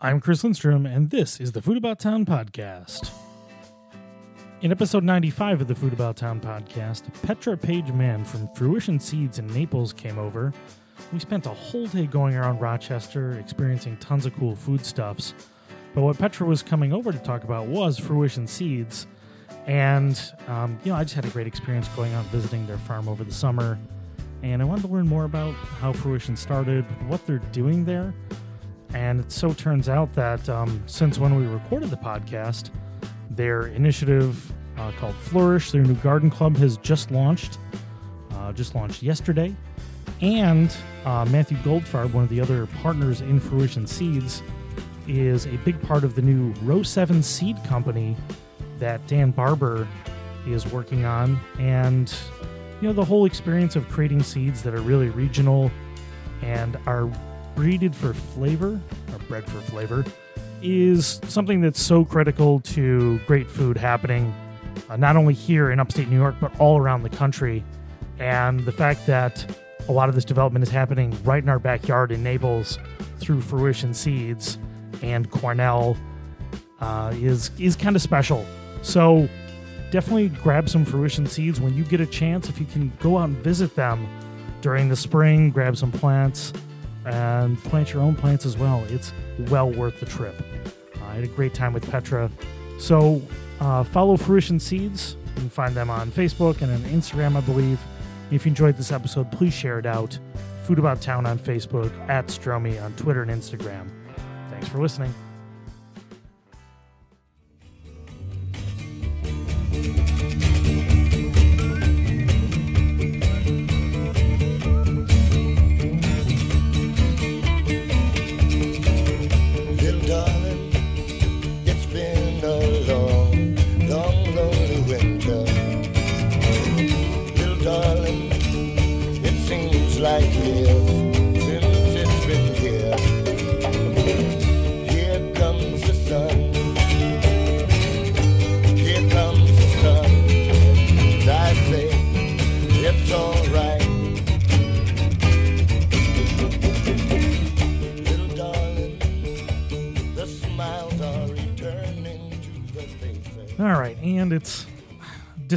I'm Chris Lindstrom, and this is the Food About Town podcast. In episode 95 of the Food About Town podcast, Petra Page Mann from Fruition Seeds in Naples came over. We spent a whole day going around Rochester, experiencing tons of cool foodstuffs. But what Petra was coming over to talk about was Fruition Seeds. And, um, you know, I just had a great experience going out visiting their farm over the summer. And I wanted to learn more about how Fruition started, what they're doing there. And it so turns out that um, since when we recorded the podcast, their initiative uh, called Flourish, their new garden club, has just launched. Uh, just launched yesterday. And uh, Matthew Goldfarb, one of the other partners in Fruition Seeds, is a big part of the new Row 7 Seed Company that Dan Barber is working on. And, you know, the whole experience of creating seeds that are really regional and are breeded for flavor, or bred for flavor, is something that's so critical to great food happening, uh, not only here in upstate New York, but all around the country. And the fact that a lot of this development is happening right in our backyard in Naples through Fruition Seeds and Cornell uh, is is kind of special. So definitely grab some Fruition Seeds when you get a chance. If you can go out and visit them during the spring, grab some plants and plant your own plants as well. It's well worth the trip. I had a great time with Petra. So uh, follow Fruition Seeds. You can find them on Facebook and on Instagram, I believe. If you enjoyed this episode, please share it out. Food About Town on Facebook, at Stromy on Twitter and Instagram. Thanks for listening.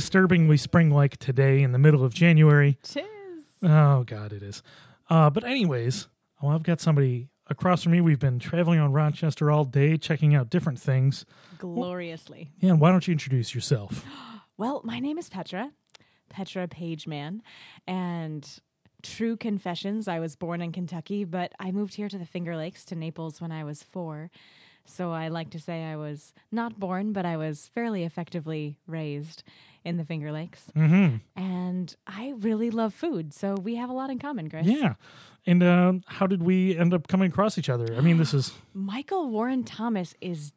Disturbingly spring like today in the middle of January. Tis. Oh God, it is. Uh, but anyways, well, I've got somebody across from me. We've been traveling on Rochester all day, checking out different things. Gloriously. Yeah, and why don't you introduce yourself? Well, my name is Petra, Petra Page Mann, and true confessions, I was born in Kentucky, but I moved here to the Finger Lakes to Naples when I was four. So I like to say I was not born, but I was fairly effectively raised in the Finger Lakes. Mm-hmm. And I really love food, so we have a lot in common, Chris. Yeah, and uh, how did we end up coming across each other? I mean, this is. Michael Warren Thomas is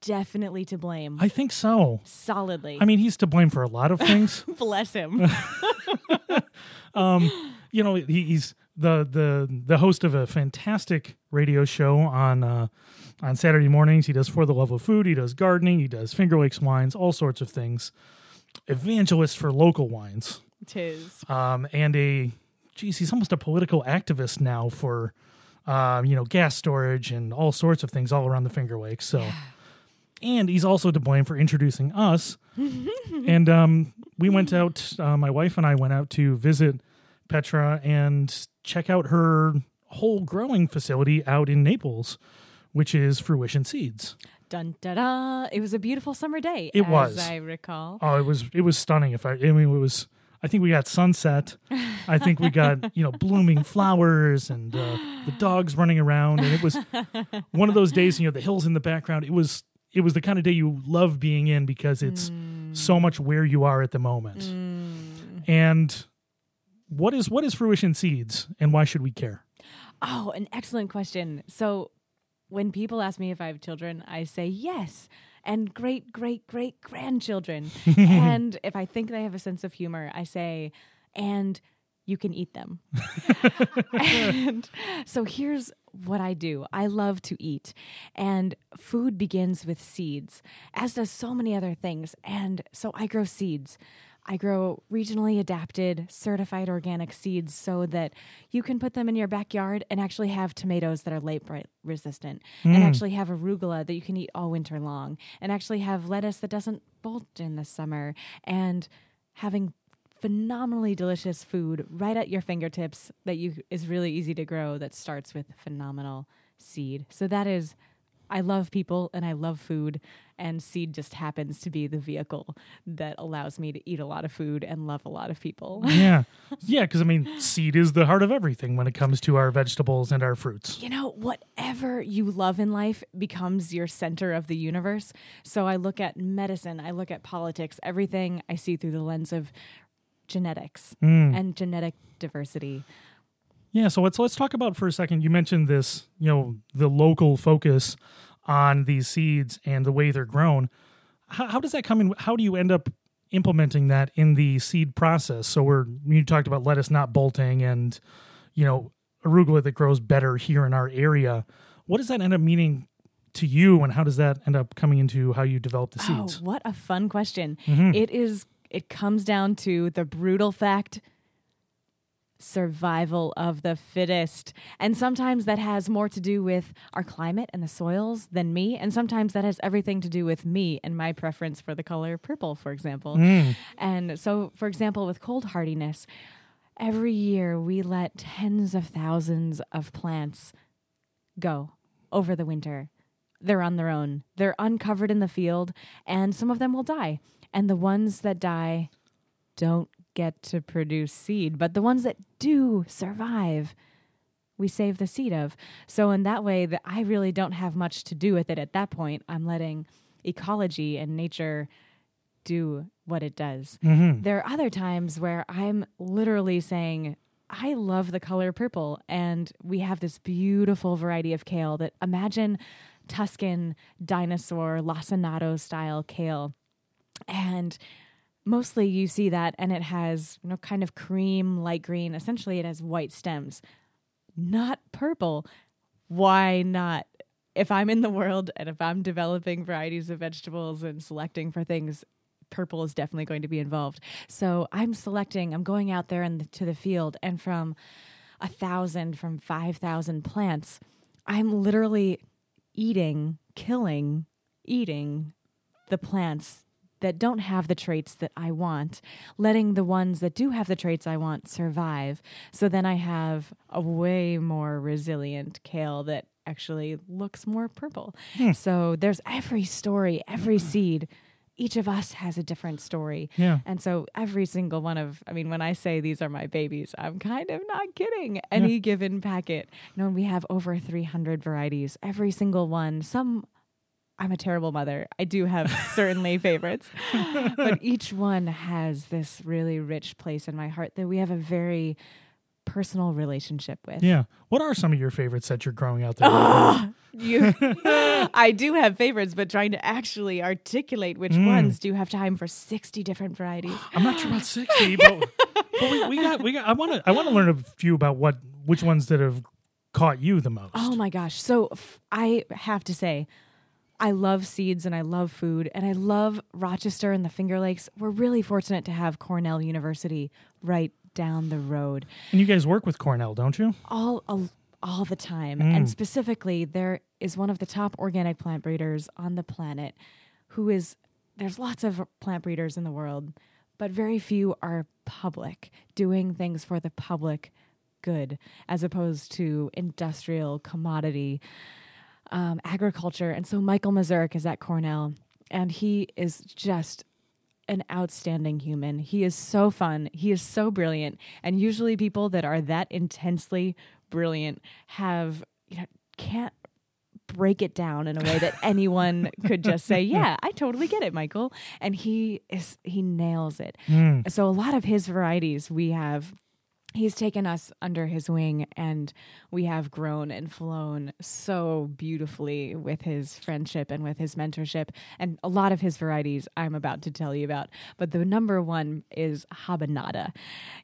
definitely to blame. I think so. Solidly. I mean, he's to blame for a lot of things. Bless him. you know, he, he's the the the host of a fantastic radio show on uh, on Saturday mornings. He does for the love of food. He does gardening. He does Finger Lakes wines, all sorts of things. Evangelist for local wines, Tis. um, and a geez, he's almost a political activist now for um, you know gas storage and all sorts of things all around the Finger Lakes. So. And he's also to blame for introducing us. and um, we went out, uh, my wife and I went out to visit Petra and check out her whole growing facility out in Naples, which is Fruition Seeds. Dun da da! It was a beautiful summer day. It as was. I recall. Oh, it was it was stunning. If I, I mean, it was. I think we got sunset. I think we got you know blooming flowers and uh, the dogs running around, and it was one of those days. You know, the hills in the background. It was it was the kind of day you love being in because it's so much where you are at the moment. And what is what is fruition seeds, and why should we care? Oh, an excellent question. So, when people ask me if I have children, I say yes, and great, great, great grandchildren. and if I think they have a sense of humor, I say, and you can eat them. and so here's what I do I love to eat, and food begins with seeds, as does so many other things. And so I grow seeds. I grow regionally adapted, certified organic seeds so that you can put them in your backyard and actually have tomatoes that are late blight resistant, and hmm. actually have arugula that you can eat all winter long, and actually have lettuce that doesn't bolt in the summer, and having phenomenally delicious food right at your fingertips that you is really easy to grow that starts with phenomenal seed. So that is I love people and I love food and seed just happens to be the vehicle that allows me to eat a lot of food and love a lot of people. yeah. Yeah, because I mean, seed is the heart of everything when it comes to our vegetables and our fruits. you know, whatever you love in life becomes your center of the universe. So I look at medicine, I look at politics, everything I see through the lens of genetics hmm. and genetic diversity. Yeah, so let's let's talk about for a second. You mentioned this, you know, the local focus on these seeds and the way they're grown. How, how does that come in? How do you end up implementing that in the seed process? So we're you talked about lettuce not bolting and you know arugula that grows better here in our area. What does that end up meaning to you, and how does that end up coming into how you develop the oh, seeds? Oh, what a fun question. Mm-hmm. It is it comes down to the brutal fact survival of the fittest. And sometimes that has more to do with our climate and the soils than me, and sometimes that has everything to do with me and my preference for the color purple, for example. Mm. And so for example with cold hardiness, every year we let tens of thousands of plants go over the winter. They're on their own. They're uncovered in the field, and some of them will die. And the ones that die don't get to produce seed, but the ones that do survive, we save the seed of. So in that way, that I really don't have much to do with it at that point. I'm letting ecology and nature do what it does. Mm-hmm. There are other times where I'm literally saying, I love the color purple, and we have this beautiful variety of kale that imagine Tuscan dinosaur lacinato style kale. And mostly you see that, and it has you know kind of cream, light green. Essentially, it has white stems, not purple. Why not? If I'm in the world and if I'm developing varieties of vegetables and selecting for things, purple is definitely going to be involved. So I'm selecting, I'm going out there in the, to the field, and from a thousand, from 5,000 plants, I'm literally eating, killing, eating the plants that don't have the traits that I want, letting the ones that do have the traits I want survive. So then I have a way more resilient kale that actually looks more purple. Hmm. So there's every story, every mm. seed. Each of us has a different story. Yeah. And so every single one of, I mean, when I say these are my babies, I'm kind of not kidding. Any given packet, you know, we have over 300 varieties. Every single one, some I'm a terrible mother. I do have certainly favorites, but each one has this really rich place in my heart that we have a very personal relationship with. Yeah. What are some of your favorites that you're growing out there? You, I do have favorites, but trying to actually articulate which Mm. ones do you have time for 60 different varieties. I'm not sure about sixty, but, but we, we got we got. I want to I want to learn a few about what which ones that have caught you the most. Oh my gosh. So f- I have to say, I love seeds and I love food and I love Rochester and the Finger Lakes. We're really fortunate to have Cornell University right down the road And you guys work with Cornell, don't you? all all, all the time. Mm. And specifically, there is one of the top organic plant breeders on the planet who is there's lots of plant breeders in the world, but very few are public, doing things for the public good as opposed to industrial commodity um, agriculture. And so Michael Mazourek is at Cornell, and he is just an outstanding human. He is so fun. He is so brilliant. And usually, people that are that intensely brilliant have you know can't break it down in a way that anyone could just say, "Yeah, I totally get it, Michael." And he is he nails it. So a lot of his varieties we have he's taken us under his wing and we have grown and flown so beautifully with his friendship and with his mentorship and a lot of his varieties I'm about to tell you about but the number one is habanada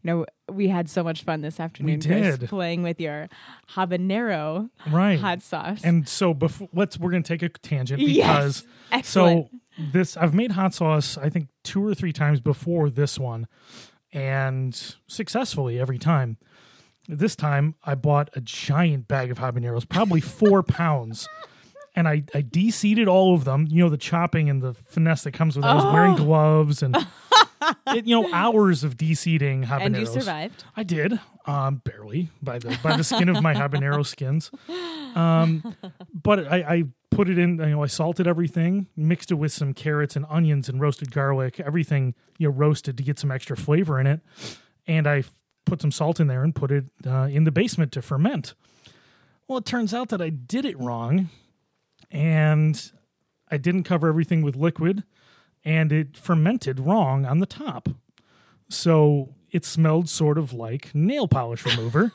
you know we had so much fun this afternoon Chris, did. playing with your habanero Right. hot sauce And so before let's we're gonna take a tangent Yes. because Excellent. so this I've made hot sauce I think two or three times before this one, and successfully every time. This time I bought a giant bag of habaneros, probably four pounds. And I, I de-seeded all of them. You know the chopping and the finesse that comes with it. I was wearing oh. gloves and it, you know hours of de-seeding habaneros. And you survived. I did, um, barely by the by the skin of my habanero skins. Um, but I, I put it in. You know, I salted everything, mixed it with some carrots and onions and roasted garlic. Everything you know roasted to get some extra flavor in it, and I put some salt in there and put it uh, in the basement to ferment. Well, it turns out that I did it wrong, and I didn't cover everything with liquid, and it fermented wrong on the top. So it smelled sort of like nail polish remover.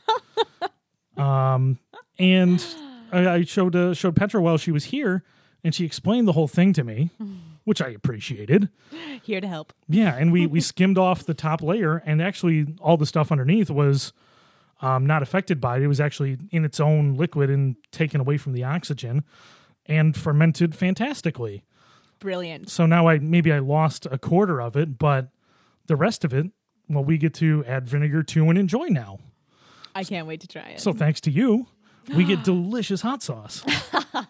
um, and I, I showed uh, showed Petra while she was here, and she explained the whole thing to me, which I appreciated. Here to help. Yeah, and we we skimmed off the top layer, and actually all the stuff underneath was um, not affected by it. It was actually in its own liquid and taken away from the oxygen, and fermented fantastically. Brilliant. So now I maybe I lost a quarter of it, but the rest of it, well, we get to add vinegar to and enjoy now. I can't wait to try it. So thanks to you, we get delicious hot sauce.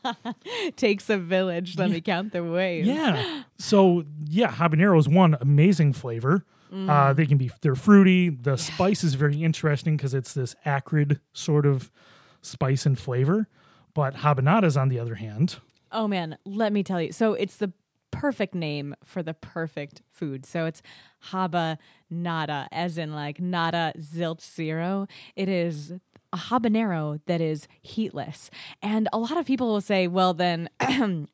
takes a village. Let me count the ways. Yeah. So yeah, habanero is one amazing flavor. Uh, they can be they're fruity. The spice is very interesting because it's this acrid sort of spice and flavor. But habanadas, on the other hand, Oh man, let me tell you. So it's the perfect name for the perfect food. So it's haba nada, as in like nada zilch zero. It is a habanero that is heatless. And a lot of people will say, well, then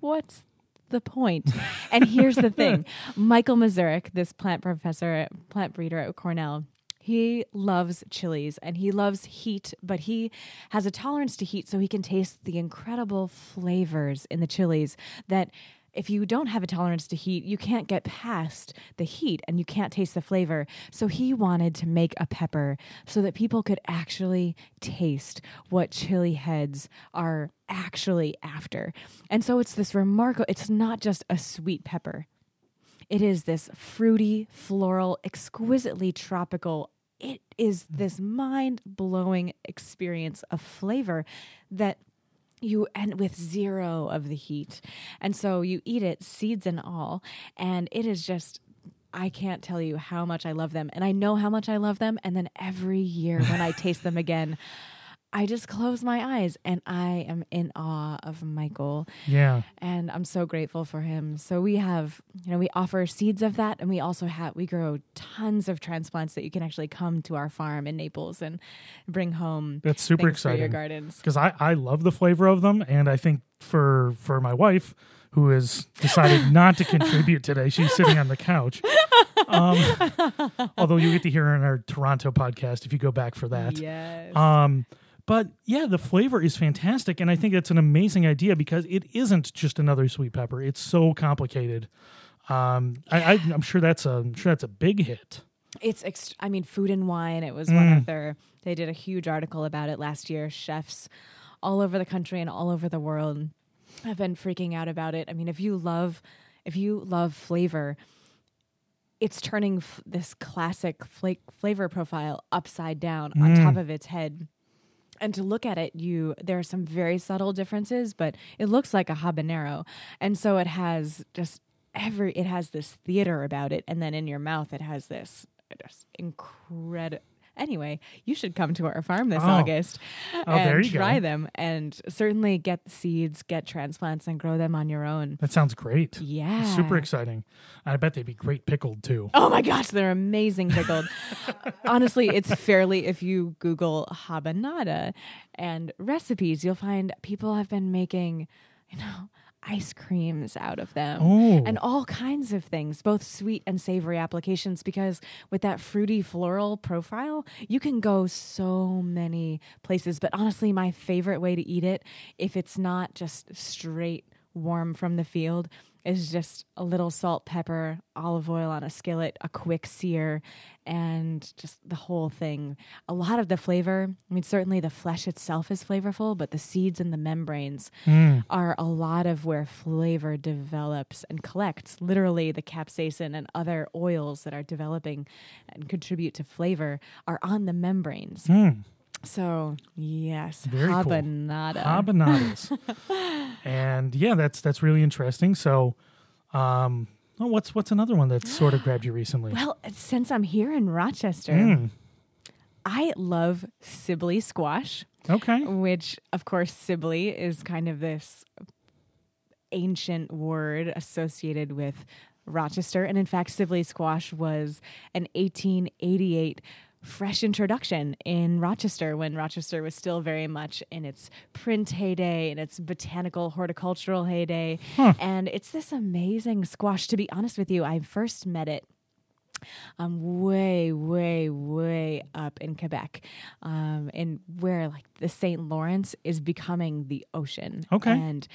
what's the point? and here's the thing Michael Mazourek, this plant professor, plant breeder at Cornell, he loves chilies and he loves heat, but he has a tolerance to heat so he can taste the incredible flavors in the chilies that if you don't have a tolerance to heat, you can't get past the heat and you can't taste the flavor. So he wanted to make a pepper so that people could actually taste what chili heads are actually after. And so it's this remarkable, it's not just a sweet pepper. It is this fruity, floral, exquisitely tropical. It is this mind blowing experience of flavor that you end with zero of the heat. And so you eat it, seeds and all. And it is just. I can't tell you how much I love them. And I know how much I love them. And then every year when I taste them again, I just close my eyes and I am in awe of Michael yeah, and I'm so grateful for him. So we have, you know, we offer seeds of that, and we also have we grow tons of transplants that you can actually come to our farm in Naples and bring home. that's super exciting. for your gardens. because I, I love the flavor of them and i think for for my wife who has decided not to contribute today she's sitting on the couch um, although you get to hear her in our toronto podcast if you go back for that Yes. um, but yeah the flavor is fantastic and i think it's an amazing idea because it isn't just another sweet pepper it's so complicated um, I, I, i'm sure that's a I'm sure that's a big hit It's, ext- I mean, Food and Wine. It was one of their. They did a huge article about it last year. Chefs all over the country and all over the world have been freaking out about it. I mean, if you love, if you love flavor, it's turning f- this classic fla- flavor profile upside down on top of its head. And to look at it, you there are some very subtle differences, but it looks like a habanero, and so it has just every it has this theater about it, and then in your mouth it has this just incredible. Anyway, you should come to our farm this Oh. August Oh, and there you try go. them, and certainly get the seeds, get transplants, and grow them on your own. that sounds great Yeah, super exciting i bet they'd be great pickled too Oh my gosh, they're amazing pickled. Honestly, it's fairly if you Google habanada and recipes, you'll find people have been making, you know, ice creams out of them Oh. and all kinds of things, both sweet and savory applications because with that fruity floral profile, you can go so many places. But honestly, my favorite way to eat it, if it's not just straight warm from the field, is just a little salt, pepper, olive oil on a skillet, a quick sear, and just the whole thing. A lot of the flavor, I mean, certainly the flesh itself is flavorful, but the seeds and the membranes hmm. are a lot of where flavor develops and collects. Literally, the capsaicin and other oils that are developing and contribute to flavor are on the membranes. Hmm. So, yes, Very cool. habanada. Habanadas. and yeah, that's that's really interesting. So, um, oh, what's what's another one that sort of grabbed you recently? Well, since I'm here in Rochester, Mm, I love Sibley squash, okay. which, of course, Sibley is kind of this ancient word associated with Rochester. And in fact, Sibley squash was an 1888 fresh introduction in Rochester when Rochester was still very much in its print heyday and its botanical horticultural heyday. And it's this amazing squash. To be honest with you, I first met it um, way, way, way up in Quebec, um, in where like the St. Lawrence is becoming the ocean. Okay. And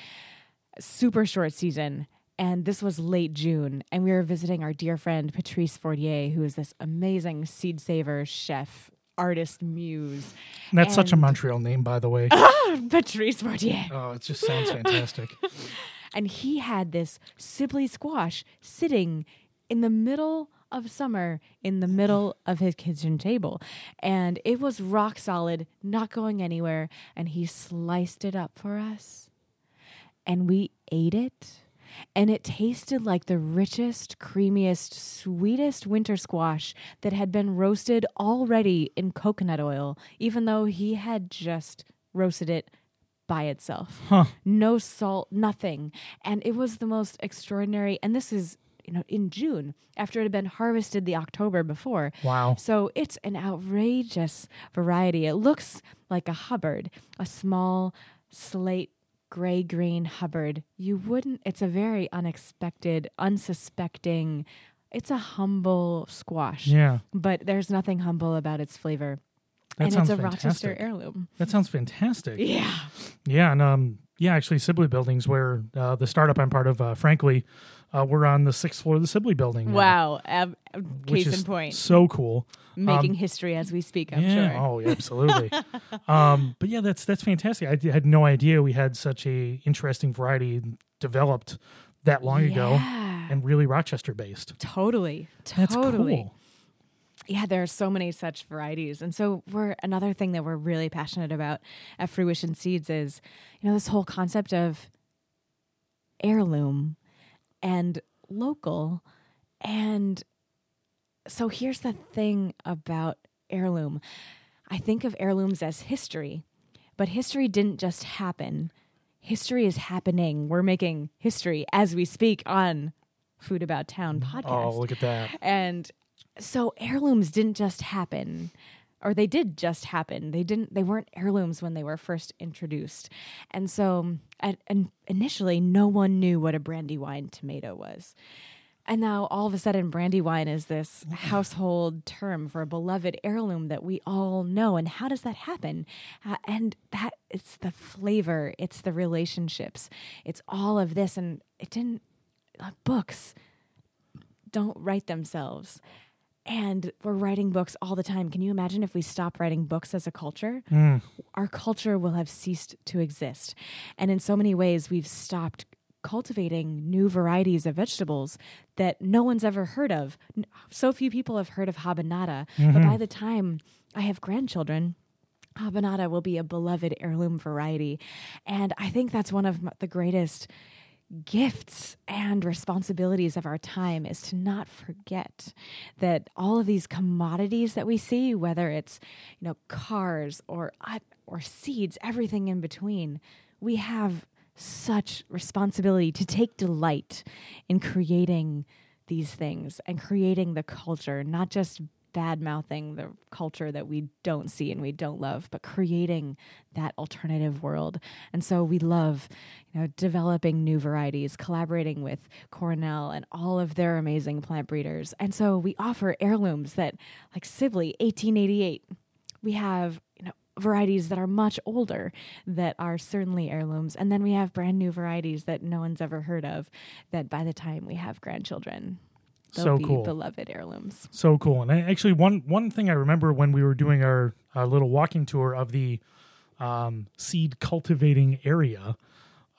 super short season. And this was late June, and we were visiting our dear friend Patrice Fortier, who is this amazing seed saver, chef, artist muse. That's such a Montreal name, by the way. Ah, Patrice Fortier. oh, it just sounds fantastic. and he had this Sibley squash sitting in the middle of summer in the middle of his kitchen table and it was rock solid not going anywhere and he sliced it up for us and we ate it and it tasted like the richest creamiest sweetest winter squash that had been roasted already in coconut oil even though he had just roasted it by itself no salt, nothing. And it was the most extraordinary. And this is, you know, in June after it had been harvested the October before. Wow. So it's an outrageous variety. It looks like a Hubbard, a small slate gray green Hubbard. You wouldn't, it's a very unexpected, unsuspecting, it's a humble squash. Yeah, But there's nothing humble about its flavor. that and sounds it's a fantastic. Rochester heirloom. That sounds fantastic. Yeah. Yeah, and um, yeah, actually, Sibley Buildings, where uh, the startup I'm part of, uh, frankly, uh, we're on the sixth floor of the Sibley Building. now, Wow. Case in point. so cool. making history as we speak. I'm yeah. sure. Oh, absolutely. um, but yeah, that's that's fantastic. I had no idea we had such a interesting variety developed that long ago, and really Rochester based. Totally. That's totally. cool. Yeah, there are so many such varieties. And so we're another thing that we're really passionate about at Fruition Seeds is, you know, this whole concept of heirloom and local. And so here's the thing about heirloom. I think of heirlooms as history, but history didn't just happen. History is happening. We're making history as we speak on Food About Town oh, podcast. Oh, look at that. And so heirlooms didn't just happen or they did just happen. They didn't they weren't heirlooms when they were first introduced. And so and, and initially no one knew what a brandywine tomato was. And now all of a sudden brandywine is this household term for a beloved heirloom that we all know. And how does that happen? Uh, and that it's the flavor, it's the relationships. It's all of this and it didn't uh, books don't write themselves. And we're writing books all the time. Can you imagine if we stop writing books as a culture? Mm. Our culture will have ceased to exist. And in so many ways, we've stopped cultivating new varieties of vegetables that no one's ever heard of. So few people have heard of habanada. But by mm-hmm. the time I have grandchildren, habanada will be a beloved heirloom variety. And I think that's one of the greatest gifts and responsibilities of our time is to not forget that all of these commodities that we see whether it's you know cars or or seeds everything in between we have such responsibility to take delight in creating these things and creating the culture not just bad mouthing the culture that we don't see and we don't love, but creating that alternative world. And so we love, you know, developing new varieties, collaborating with Cornell and all of their amazing plant breeders. And so we offer heirlooms that, like Sibley, 1888. We have, you know, varieties that are much older that are certainly heirlooms. And then we have brand new varieties that no one's ever heard of that by the time we have grandchildren, they'll So be cool. beloved heirlooms. So cool. And I, actually, one one thing I remember when we were doing our, our little walking tour of the um, seed cultivating area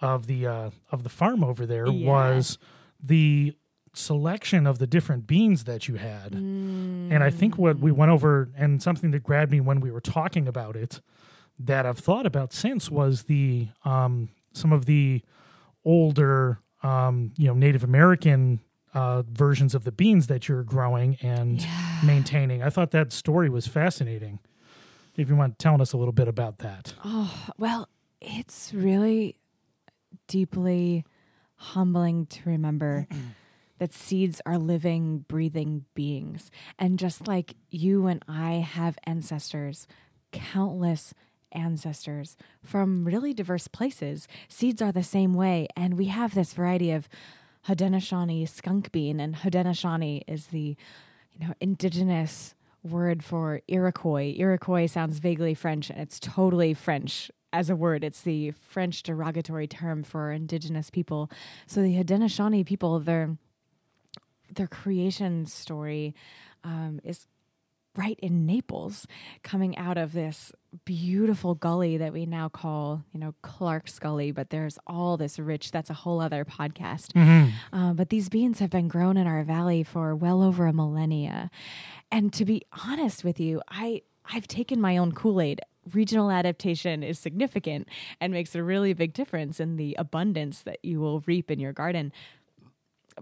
of the uh, of the farm over there Yeah. was the selection of the different beans that you had. And I think what we went over and something that grabbed me when we were talking about it that I've thought about since was the um, some of the older um, you know Native American uh, versions of the beans that you're growing and maintaining. I thought that story was fascinating. If you want telling us a little bit about that. Oh, well, it's really deeply humbling to remember that seeds are living, breathing beings. And just like you and I have ancestors, countless ancestors from really diverse places, seeds are the same way. And we have this variety of Haudenosaunee skunk bean, and Haudenosaunee is the you know indigenous word for Iroquois. Iroquois sounds vaguely French, and it's totally French as a word. It's the French derogatory term for indigenous people. So the Haudenosaunee people, their their creation story um, is right in Naples, coming out of this beautiful gully that we now call, you know, Clark's Gully. But there's all this rich. That's a whole other podcast. Uh, but these beans have been grown in our valley for well over a millennia, and to be honest with you, I I've taken my own Kool Aid. Regional adaptation is significant and makes a really big difference in the abundance that you will reap in your garden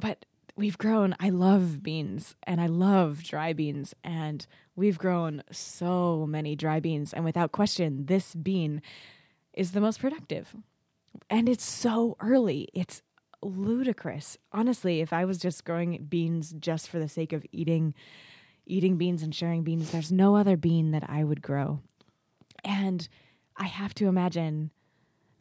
but we've grown i love beans and i love dry beans and we've grown so many dry beans and without question this bean is the most productive. And it's so early it's ludicrous. Honestly if i was just growing beans just for the sake of eating eating beans and sharing beans there's no other bean that i would grow. And i have to imagine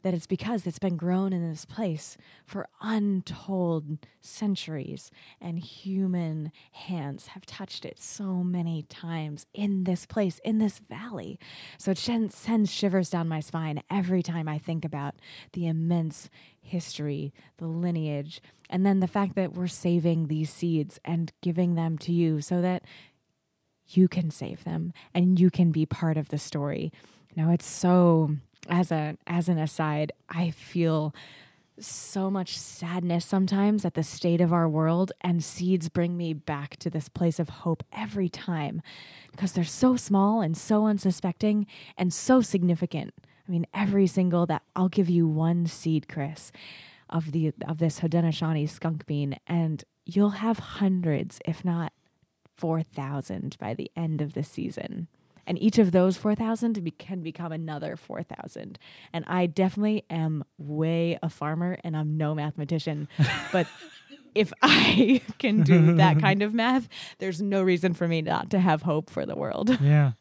that it's because it's been grown in this place for untold centuries, and human hands have touched it so many times in this place, in this valley. So it sends shivers down my spine every time I think about the immense history, the lineage, and then the fact that we're saving these seeds and giving them to you so that you can save them and you can be part of the story. Now it's so as a as an aside, I feel so much sadness sometimes at the state of our world and seeds bring me back to this place of hope every time because they're so small and so unsuspecting and so significant. I mean every single that I'll give you one seed, Chris, of the of this Haudenosaunee skunk bean and you'll have hundreds if not 4,000 by the end of the season. And each of those 4,000 be- can become another 4,000. And I definitely am way a farmer and I'm no mathematician. but if I can do that kind of math, there's no reason for me not to have hope for the world. Yeah.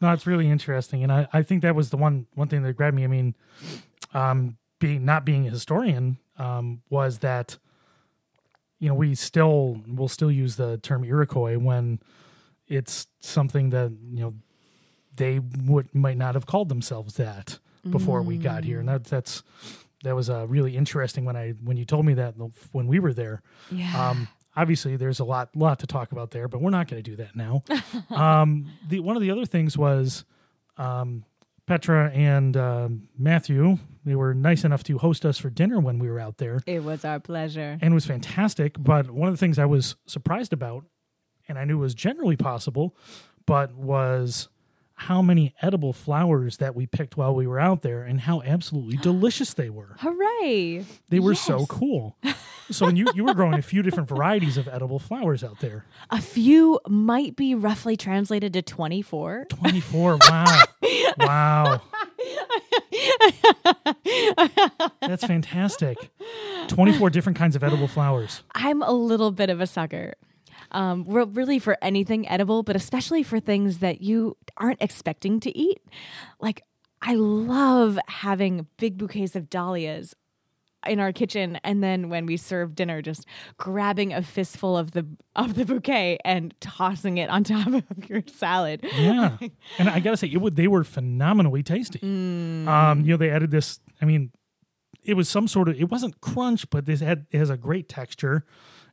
No, it's really interesting. And I, I think that was the one one thing that grabbed me. I mean, um, being not being a historian, um, was that you know, we still will still use the term Iroquois when it's something that, you know, they would might not have called themselves that before we got here. And that that's that was uh, really interesting when I when you told me that when we were there. Yeah. Um, obviously, there's a lot lot to talk about there, but we're not going to do that now. um, the one of the other things was um, Petra and um Matthew. They were nice enough to host us for dinner when we were out there, it was our pleasure. and it was fantastic. But one of the things I was surprised about, and I knew was generally possible, but was how many edible flowers that we picked while we were out there, and how absolutely delicious they were. Hooray. They were so cool. So, you you were growing a few different varieties of edible flowers out there. A few might be roughly translated to 24. 24. Wow. Wow. That's fantastic. 24 different kinds of edible flowers. I'm a little bit of a sucker. Um, really for anything edible, but especially for things that you aren't expecting to eat. Like, I love having big bouquets of dahlias in our kitchen and then when we serve dinner just grabbing a fistful of the of the bouquet and tossing it on top of your salad. Yeah, and I gotta say, it would they were phenomenally tasty. Mm. Um, you know, they added this. I mean, it was some sort of. It wasn't crunch, but this had it has a great texture,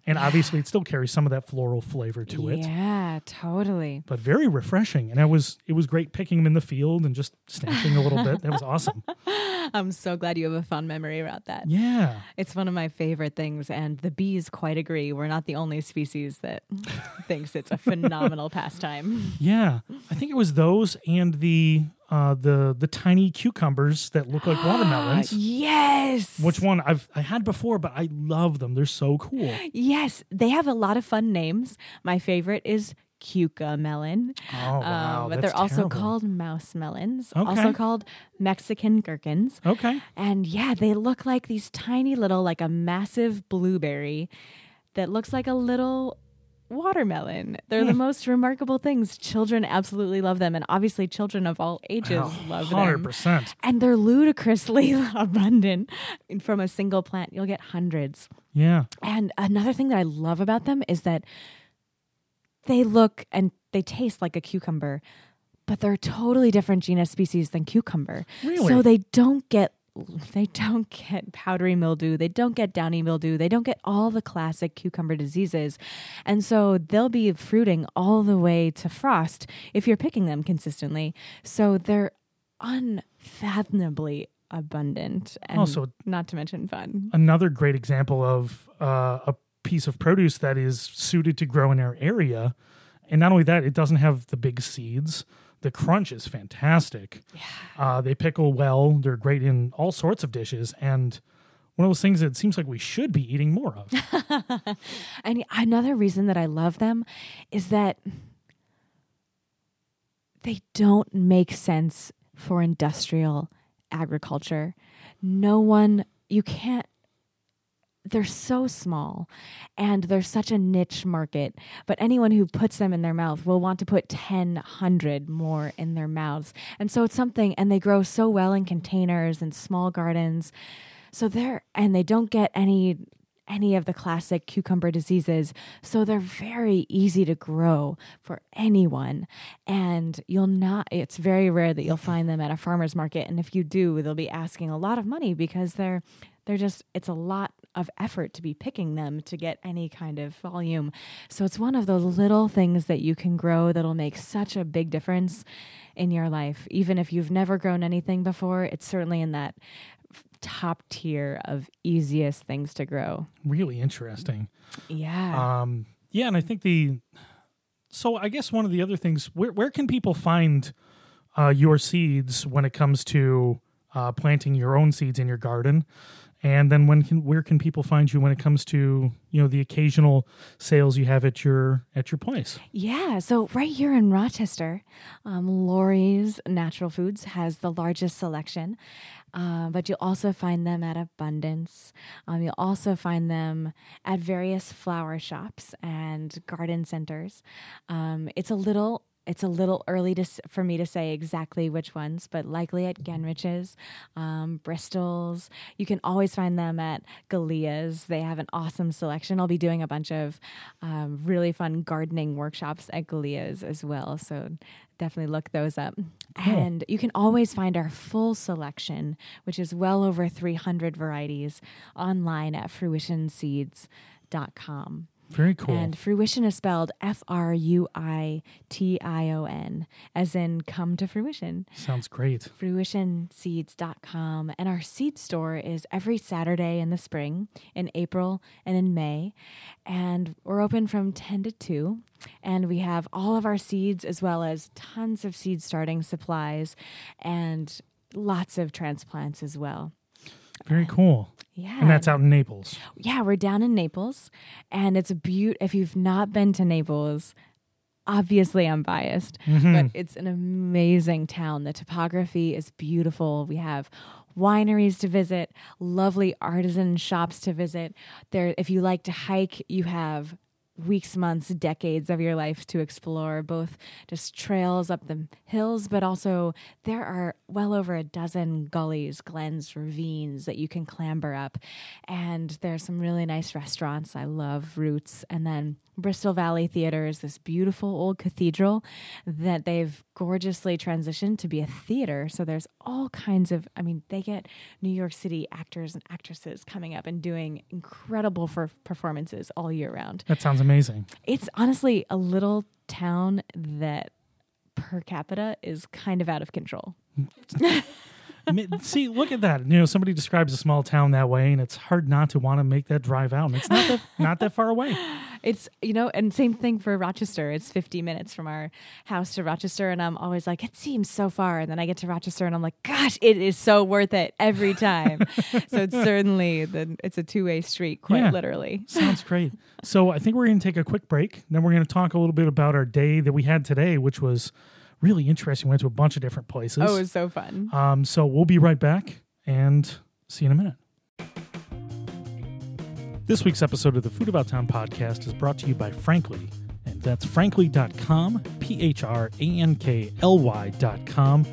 and obviously, it still carries some of that floral flavor to it. Yeah, totally. But very refreshing, and I was it was great picking them in the field and just snatching a little bit. That was awesome. I'm so glad you have a fond memory about that. Yeah, It's one of my favorite things, and the bees quite agree. We're not the only species that thinks it's a phenomenal pastime. yeah. I think it was those and the uh the the tiny cucumbers that look like watermelons. Yes. Which one I've I had before, but I love them. They're so cool. Yes, they have a lot of fun names. My favorite is Cuca melon. Oh wow, Um, but that's they're also terrible. called mouse melons, Okay. also called Mexican gherkins. Okay. And yeah, they look like these tiny little, like a massive blueberry that looks like a little watermelon. They're Hmm. the most remarkable things. Children absolutely love them. And obviously, children of all ages love Hundred them. percent. And they're ludicrously abundant. And from a single plant, you'll get hundreds. Yeah. And another thing that I love about them is that they look and they taste like a cucumber, but they're a totally different genus species than cucumber. Really? So they don't get they don't get powdery mildew, they don't get downy mildew, they don't get all the classic cucumber diseases. And so they'll be fruiting all the way to frost if you're picking them consistently. So they're unfathomably abundant and Also- not to mention fun. Another great example of uh, a piece of produce that is suited to grow in our area, and not only that, it doesn't have the big seeds. The crunch is fantastic. Yeah. Uh, they pickle well. They're great in all sorts of dishes, and one of those things that it seems like we should be eating more of. And another reason that I love them is that they don't make sense for industrial agriculture. No one, you can't, they're so small and they're such a niche market. But anyone who puts them in their mouth will want to put 10, 100 more in their mouths. And so it's something, and they grow so well in containers and small gardens. So they're, and they don't get any any of the classic cucumber diseases. So they're very easy to grow for anyone. And you'll not, it's very rare that you'll find them at a farmer's market. And if you do, they'll be asking a lot of money because they're, they're just, it's a lot of effort to be picking them to get any kind of volume. So it's one of those little things that you can grow that'll make such a big difference in your life. Even if you've never grown anything before, it's certainly in that top tier of easiest things to grow. really interesting. Yeah. Um, yeah, and I think the so I guess one of the other things where where can people find uh, your seeds when it comes to uh, planting your own seeds in your garden, and then when can where can people find you when it comes to you know the occasional sales you have at your at your place? Yeah, so right here in Rochester, um, Lori's Natural Foods has the largest selection, uh, but you'll also find them at Abundance. Um, you'll also find them at various flower shops and garden centers. Um, it's a little. It's a little early to, for me to say exactly which ones, but likely at Genrich's, um, Bristol's. You can always find them at Galea's. They have an awesome selection. I'll be doing a bunch of um, really fun gardening workshops at Galea's as well. So definitely look those up. And you can always find our full selection, which is well over 300 varieties, online at fruitionseeds.com. Very cool. And fruition is spelled F R U I T I O N, as in come to fruition. Sounds great. Fruitionseeds.com. And our seed store is every Saturday in the spring, in April, and in May. And we're open from 10 to 2. And we have all of our seeds as well as tons of seed starting supplies and lots of transplants as well. Very cool. Yeah. And that's out in Naples. Yeah, we're down in Naples, and it's a beaut. If you've not been to Naples, obviously I'm biased, mm-hmm. but it's an amazing town. The topography is beautiful. We have wineries to visit, lovely artisan shops to visit. There, if you like to hike, you have weeks, months, decades of your life to explore both just trails up the hills, but also there are well over a dozen gullies, glens, ravines that you can clamber up. And there's some really nice restaurants. I love Roots. And then Bristol Valley Theater is this beautiful old cathedral that they've gorgeously transitioned to be a theater. So there's all kinds of, I mean, they get New York City actors and actresses coming up and doing incredible for performances all year round. That sounds amazing. It's honestly a little town that per capita is kind of out of control. See, look at that. You know, somebody describes a small town that way, and it's hard not to want to make that drive out. And it's not that not that far away. It's, you know, and same thing for Rochester. It's 50 minutes from our house to Rochester. And I'm always like, it seems so far. And then I get to Rochester and I'm like, gosh, it is so worth it every time. so it's certainly, the, it's a two way street, quite Yeah. literally. Sounds great. So I think we're going to take a quick break. Then we're going to talk a little bit about our day that we had today, which was really interesting. We went to a bunch of different places. Oh, it was so fun. Um, so we'll be right back and see you in a minute. This week's episode of the Food About Town podcast is brought to you by Phrankly, and that's phrankly.com, P H R A N K L Y.com.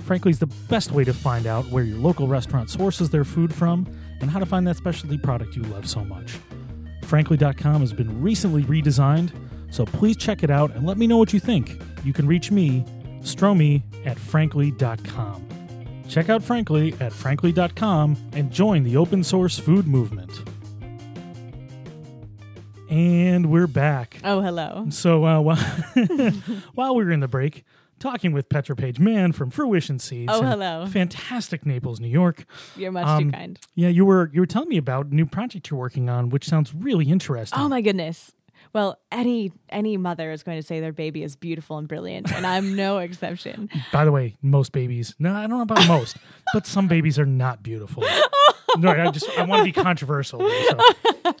Phrankly is the best way to find out where your local restaurant sources their food from and how to find that specialty product you love so much. Phrankly.com has been recently redesigned, so please check it out and let me know what you think. You can reach me, Stromy, at phrankly.com. Check out Phrankly at phrankly.com and join the open source food movement. And we're back. Oh, hello. So uh, while, while we were in the break, talking with Petra Page Mann from Fruition Seeds. Oh, hello. Fantastic Naples, New York. You're much Um, too kind. Yeah, you were you were telling me about a new project you're working on, which sounds really interesting. Oh, my goodness. Well, any any mother is going to say their baby is beautiful and brilliant, and I'm no exception. By the way, most babies. No, I don't know about most, but some babies are not beautiful. no, I just I want to be controversial. so.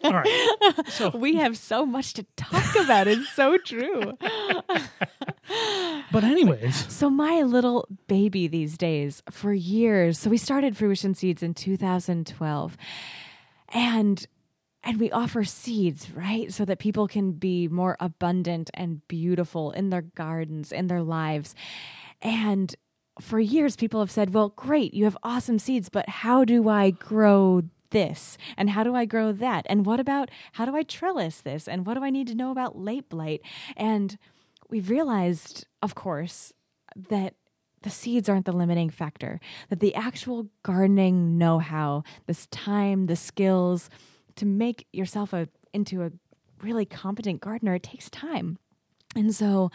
All right. So, We have so much to talk about. It's so true. but anyways, So my little baby these days for years. So we started Fruition Seeds in 2012. And and we offer seeds, right? So that people can be more abundant and beautiful in their gardens, in their lives. And for years people have said, "Well, great, you have awesome seeds, but how do I grow this? And how do I grow that? And what about how do I trellis this? And what do I need to know about late blight?" And we've realized, of course, that the seeds aren't the limiting factor, that the actual gardening know how, this time, the skills to make yourself a, into a really competent gardener, it takes time. And so,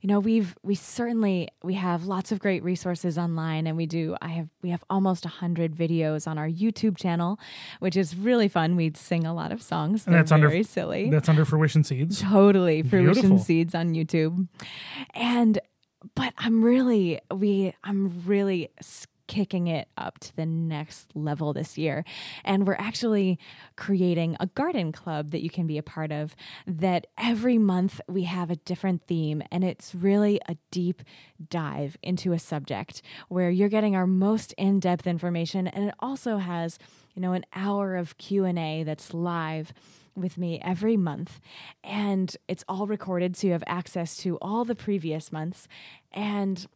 you know, we've we certainly we have lots of great resources online and we do I have we have almost 100 videos on our YouTube channel, which is really fun. We sing a lot of songs. And that's under- very silly. that's under Fruition Seeds. Totally. Fruition Beautiful. Seeds on YouTube. And but I'm really we I'm really kicking it up to the next level this year. And we're actually creating a garden club that you can be a part of that every month we have a different theme. And it's really a deep dive into a subject where you're getting our most in-depth information. And it also has, you know, an hour of Q&A that's live with me every month. And it's all recorded so you have access to all the previous months. And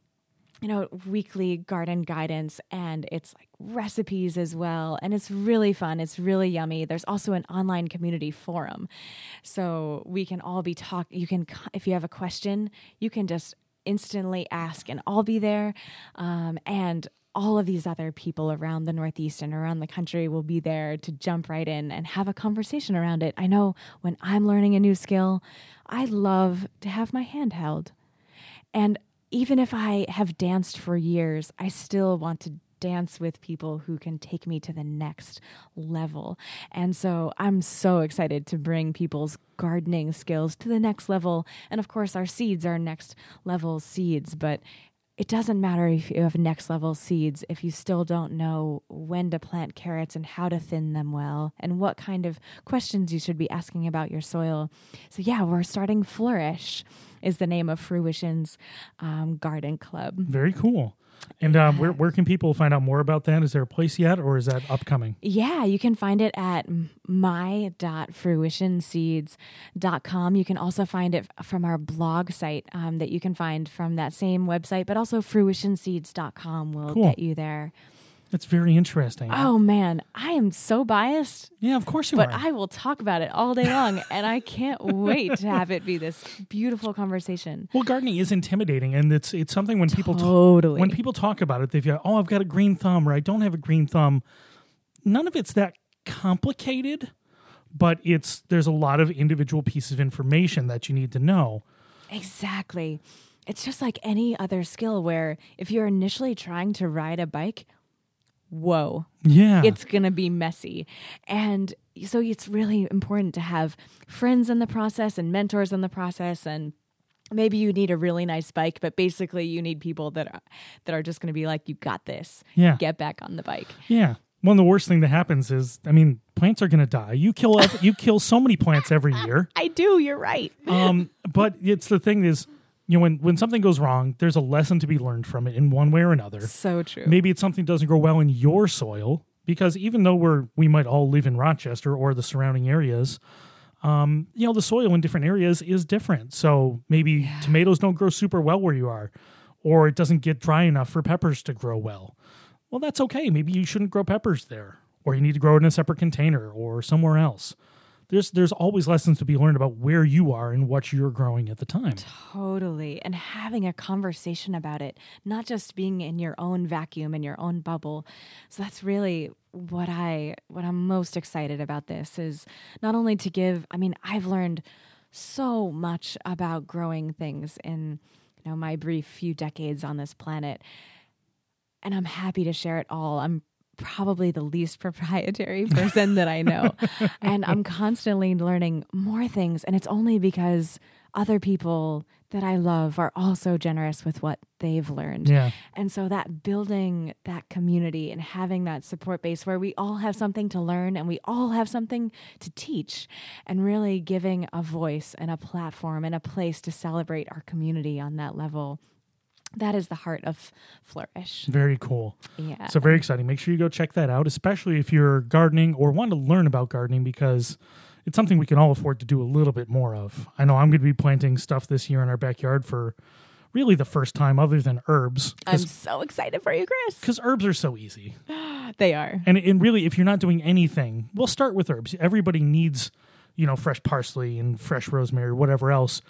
you know weekly garden guidance and it's like recipes as well and it's really fun it's really yummy there's also an online community forum so we can all be talk you can if you have a question you can just instantly ask and i'll be there um, and all of these other people around the Northeast and around the country will be there to jump right in and have a conversation around it. I know when I'm learning a new skill, I love to have my hand held. And even if I have danced for years, I still want to dance with people who can take me to the next level. And so I'm so excited to bring people's gardening skills to the next level. And of course, our seeds are next level seeds, but it doesn't matter if you have next level seeds if you still don't know when to plant carrots and how to thin them well and what kind of questions you should be asking about your soil. So, yeah, we're starting Flourish, is the name of Fruition's um, garden club. Very cool. And um, where where can people find out more about that? Is there a place yet, or is that upcoming? Yeah, you can find it at my.fruitionseeds.com. You can also find it from our blog site um, that you can find from that same website, but also fruitionseeds.com will Cool. get you there. That's very interesting. Oh man, I am so biased, yeah, of course you but are. But I will talk about it all day long, and I can't wait to have it be this beautiful conversation. well, gardening is intimidating, and it's it's something when people talk Totally. when people talk about it, they've got, oh, I've got a green thumb or I don't have a green thumb. None of it's that complicated, but it's there's a lot of individual pieces of information that you need to know. Exactly. It's just like any other skill where if you're initially trying to ride a bike, whoa, Yeah. it's going to be messy. And so it's really important to have friends in the process and mentors in the process and maybe you need a really nice bike but basically you need people that are, that are just going to be like you got this. Yeah. Get back on the bike. yeah. One of the worst thing that happens is, I mean, plants are going to die. You kill you kill so many plants every year. I do, you're right. Um, but it's the thing is, you know, when when something goes wrong, there's a lesson to be learned from it in one way or another. So true. maybe it's something that doesn't grow well in your soil because even though we're we might all live in Rochester or the surrounding areas, um, you know the soil in different areas is different. So maybe tomatoes don't grow super well where you are, or it doesn't get dry enough for peppers to grow well. Well, that's okay. Maybe you shouldn't grow peppers there, or you need to grow it in a separate container or somewhere else. There's there's always lessons to be learned about where you are and what you're growing at the time. Totally. And having a conversation about it, not just being in your own vacuum, in your own bubble. So that's really what I what I'm most excited about this is not only to give, I mean, I've learned so much about growing things in you know my brief few decades on this planet. And I'm happy to share it all. I'm probably the least proprietary person that I know. and I'm constantly learning more things. And it's only because other people that I love are also generous with what they've learned. Yeah. And so that building that community and having that support base where we all have something to learn and we all have something to teach and really giving a voice and a platform and a place to celebrate our community on that level. That is the heart of Flourish. Very cool. Yeah. So very exciting. Make sure you go check that out, especially if you're gardening or want to learn about gardening because it's something we can all afford to do a little bit more of. I know I'm going to be planting stuff this year in our backyard for really the first time other than herbs I'm so excited for you, Chris. because herbs are so easy. They are. And, and really, if you're not doing anything, we'll start with herbs. Everybody needs, you know, fresh parsley and fresh rosemary or whatever else.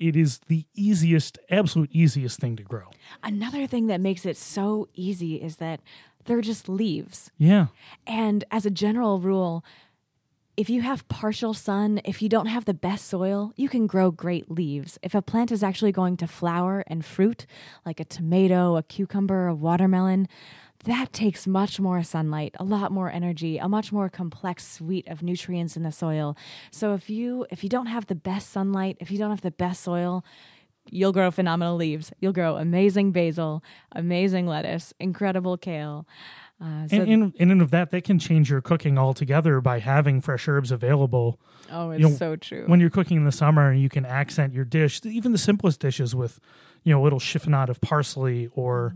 It is the easiest, absolute easiest thing to grow. Another thing that makes it so easy is that they're just leaves. Yeah. And as a general rule, if you have partial sun, if you don't have the best soil, you can grow great leaves. If a plant is actually going to flower and fruit, like a tomato, a cucumber, a watermelon, that takes much more sunlight, a lot more energy, a much more complex suite of nutrients in the soil. So if you if you don't have the best sunlight, if you don't have the best soil, you'll grow phenomenal leaves. You'll grow amazing basil, amazing lettuce, incredible kale. Uh, so, And, and, and of that, that can change your cooking altogether by having fresh herbs available. oh, it's you know, so true. When you're cooking in the summer, you can accent your dish, even the simplest dishes, with you know a little chiffonade of parsley, or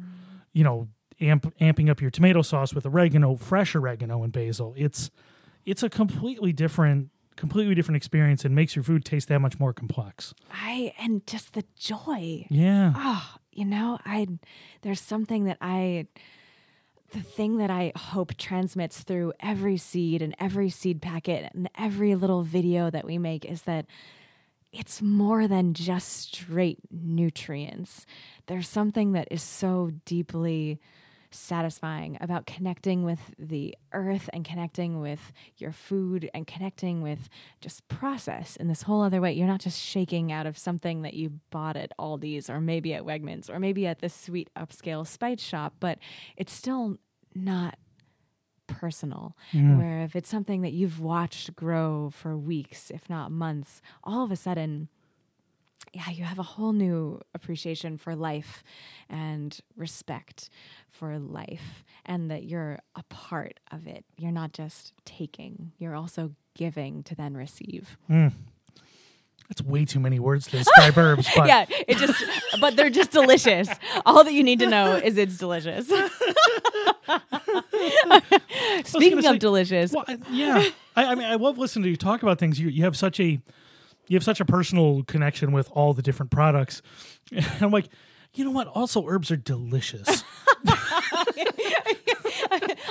you know amp, amping up your tomato sauce with oregano, fresh oregano and basil. It's it's a completely different, completely different experience, and makes your food taste that much more complex. I and just the joy. Yeah, Oh, you know, I there's something that I the thing that I hope transmits through every seed and every seed packet and every little video that we make is that it's more than just straight nutrients. There's something that is so deeply satisfying about connecting with the earth and connecting with your food and connecting with just process in this whole other way. You're not just shaking out of something that you bought at Aldi's or maybe at Wegmans or maybe at this sweet upscale spice shop, but it's still not personal. Mm. Where if it's something that you've watched grow for weeks, if not months, all of a sudden yeah, you have a whole new appreciation for life and respect for life, and that you're a part of it. You're not just taking, you're also giving to then receive. Hmm. That's way too many words to describe herbs. But Yeah, it just, but they're just delicious. All that you need to know is it's delicious. Speaking say- of delicious, Well, I, yeah, I, I mean, I love listening to you talk about things. You you have such a you have such a personal connection with all the different products. And I'm like, you know what? Also, herbs are delicious.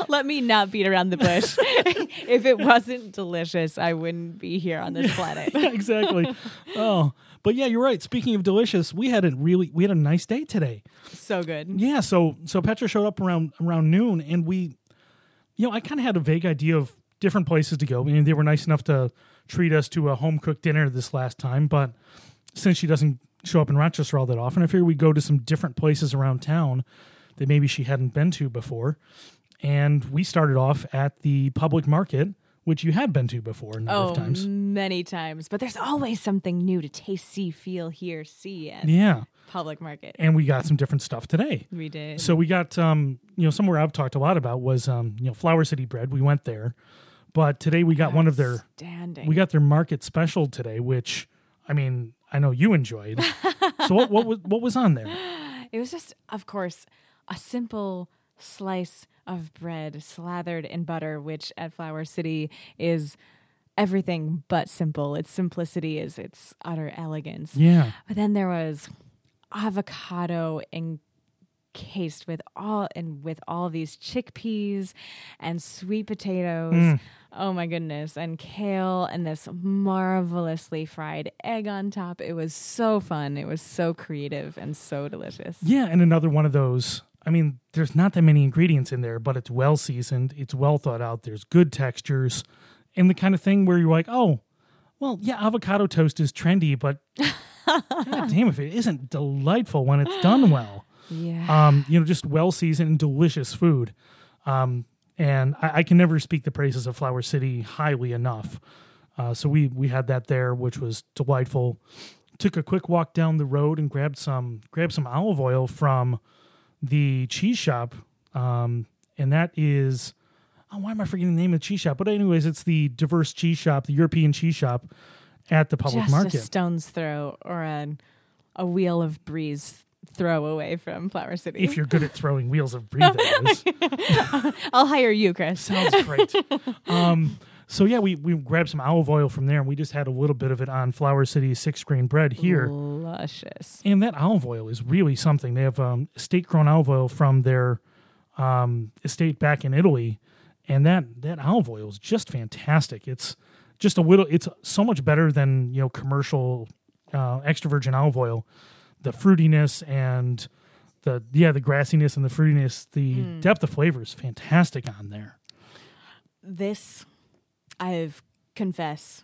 let me not beat around the bush. if it wasn't delicious, I wouldn't be here on this planet. Yeah, exactly. Oh, but yeah, you're right. Speaking of delicious, we had a really we had a nice day today. so good. Yeah, so so Petra showed up around around noon, and we, you know, I kind of had a vague idea of different places to go. I mean, they were nice enough to treat us to a home cooked dinner this last time, but since she doesn't show up in Rochester all that often, I figured we'd go to some different places around town that maybe she hadn't been to before. And we started off at the public market, which you have been to before a number Oh, of times. many times. But there's always something new to taste, see, feel, hear, see at Yeah, public market. and we got some different stuff today. We did. So we got um, you know, somewhere I've talked a lot about was um, you know, Flower City bread. We went there. But today we got one of their we got their market special today, which I mean, I know you enjoyed. so what what was what was on there? It was just, of course, a simple slice of bread slathered in butter, which at Flower City is everything but simple. Its simplicity is its utter elegance. Yeah. But then there was avocado encased with all and with all these chickpeas and sweet potatoes. Mm. Oh my goodness, and kale and this marvelously fried egg on top. It was so fun. It was so creative and so delicious. Yeah, and another one of those. I mean, there's not that many ingredients in there, but it's well seasoned, it's well thought out, there's good textures, and the kind of thing where you're like, oh, well, yeah, avocado toast is trendy, but God damn if it isn't delightful when it's done well. Yeah. um, you know, just well seasoned and delicious food. Um, and I, I can never speak the praises of Flower City highly enough. Uh, so we we had that there, which was delightful. Took a quick walk down the road and grabbed some grabbed some olive oil from the cheese shop, um, and that is. Oh, why am I forgetting the name of the cheese shop? But anyways, it's the diverse cheese shop, the European cheese shop at the public Just market. a stone's throw or a, a wheel of brie's throw away from Flower City. if you're good at throwing wheels of breathe. I'll hire you, Chris. Sounds great. um, so yeah, we we grabbed some olive oil from there, and we just had a little bit of it on Flower City six grain bread here. Luscious. And that olive oil is really something. They have um, estate grown olive oil from their um, estate back in Italy, and that that olive oil is just fantastic. It's just a little. It's so much better than you know commercial uh, extra virgin olive oil. The fruitiness and the yeah the grassiness and the fruitiness, the depth of flavor is fantastic on there. This, I've confess,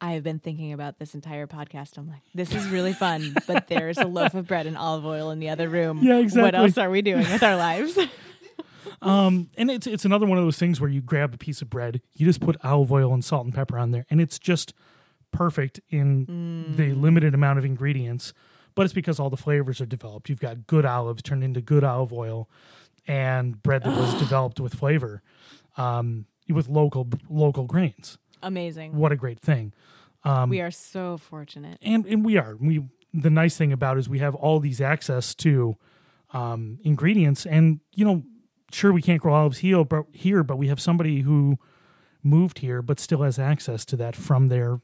I have been thinking about this entire podcast. I'm like, this is really fun, but there's a loaf of bread and olive oil in the other room. Yeah, exactly What else are we doing with our lives? Um, and it's it's another one of those things where you grab a piece of bread, you just put olive oil and salt and pepper on there, and it's just perfect in the limited amount of ingredients. But it's because all the flavors are developed. You've got good olives turned into good olive oil, and bread that was developed with flavor, um, with local local grains. Amazing. What a great thing! we are so fortunate. and and we are we the nice thing about it is we have all these access to um ingredients and you know sure we can't grow olives here but here but we have somebody who moved here but still has access to that from their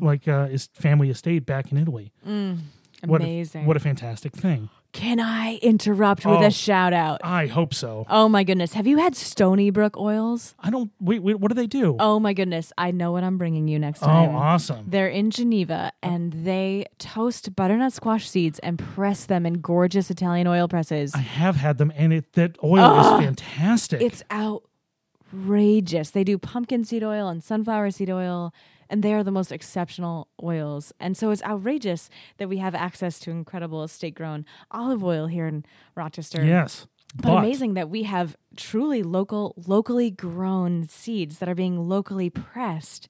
like uh his family estate back in Italy what Amazing. a, what a fantastic thing Can I interrupt with Oh. a shout out? I hope so Oh my goodness. Have you had Stony Brook oils? I don't wait, wait what do they do Oh my goodness. I know what I'm bringing you next oh, time. oh awesome They're in Geneva and they toast butternut squash seeds and press them in gorgeous Italian oil presses. I have had them and it that oil is fantastic It's outrageous. They do pumpkin seed oil and sunflower seed oil, and they are the most exceptional oils. And so it's outrageous that we have access to incredible estate grown olive oil here in Rochester. yes But, amazing that we have truly local, locally grown seeds that are being locally pressed.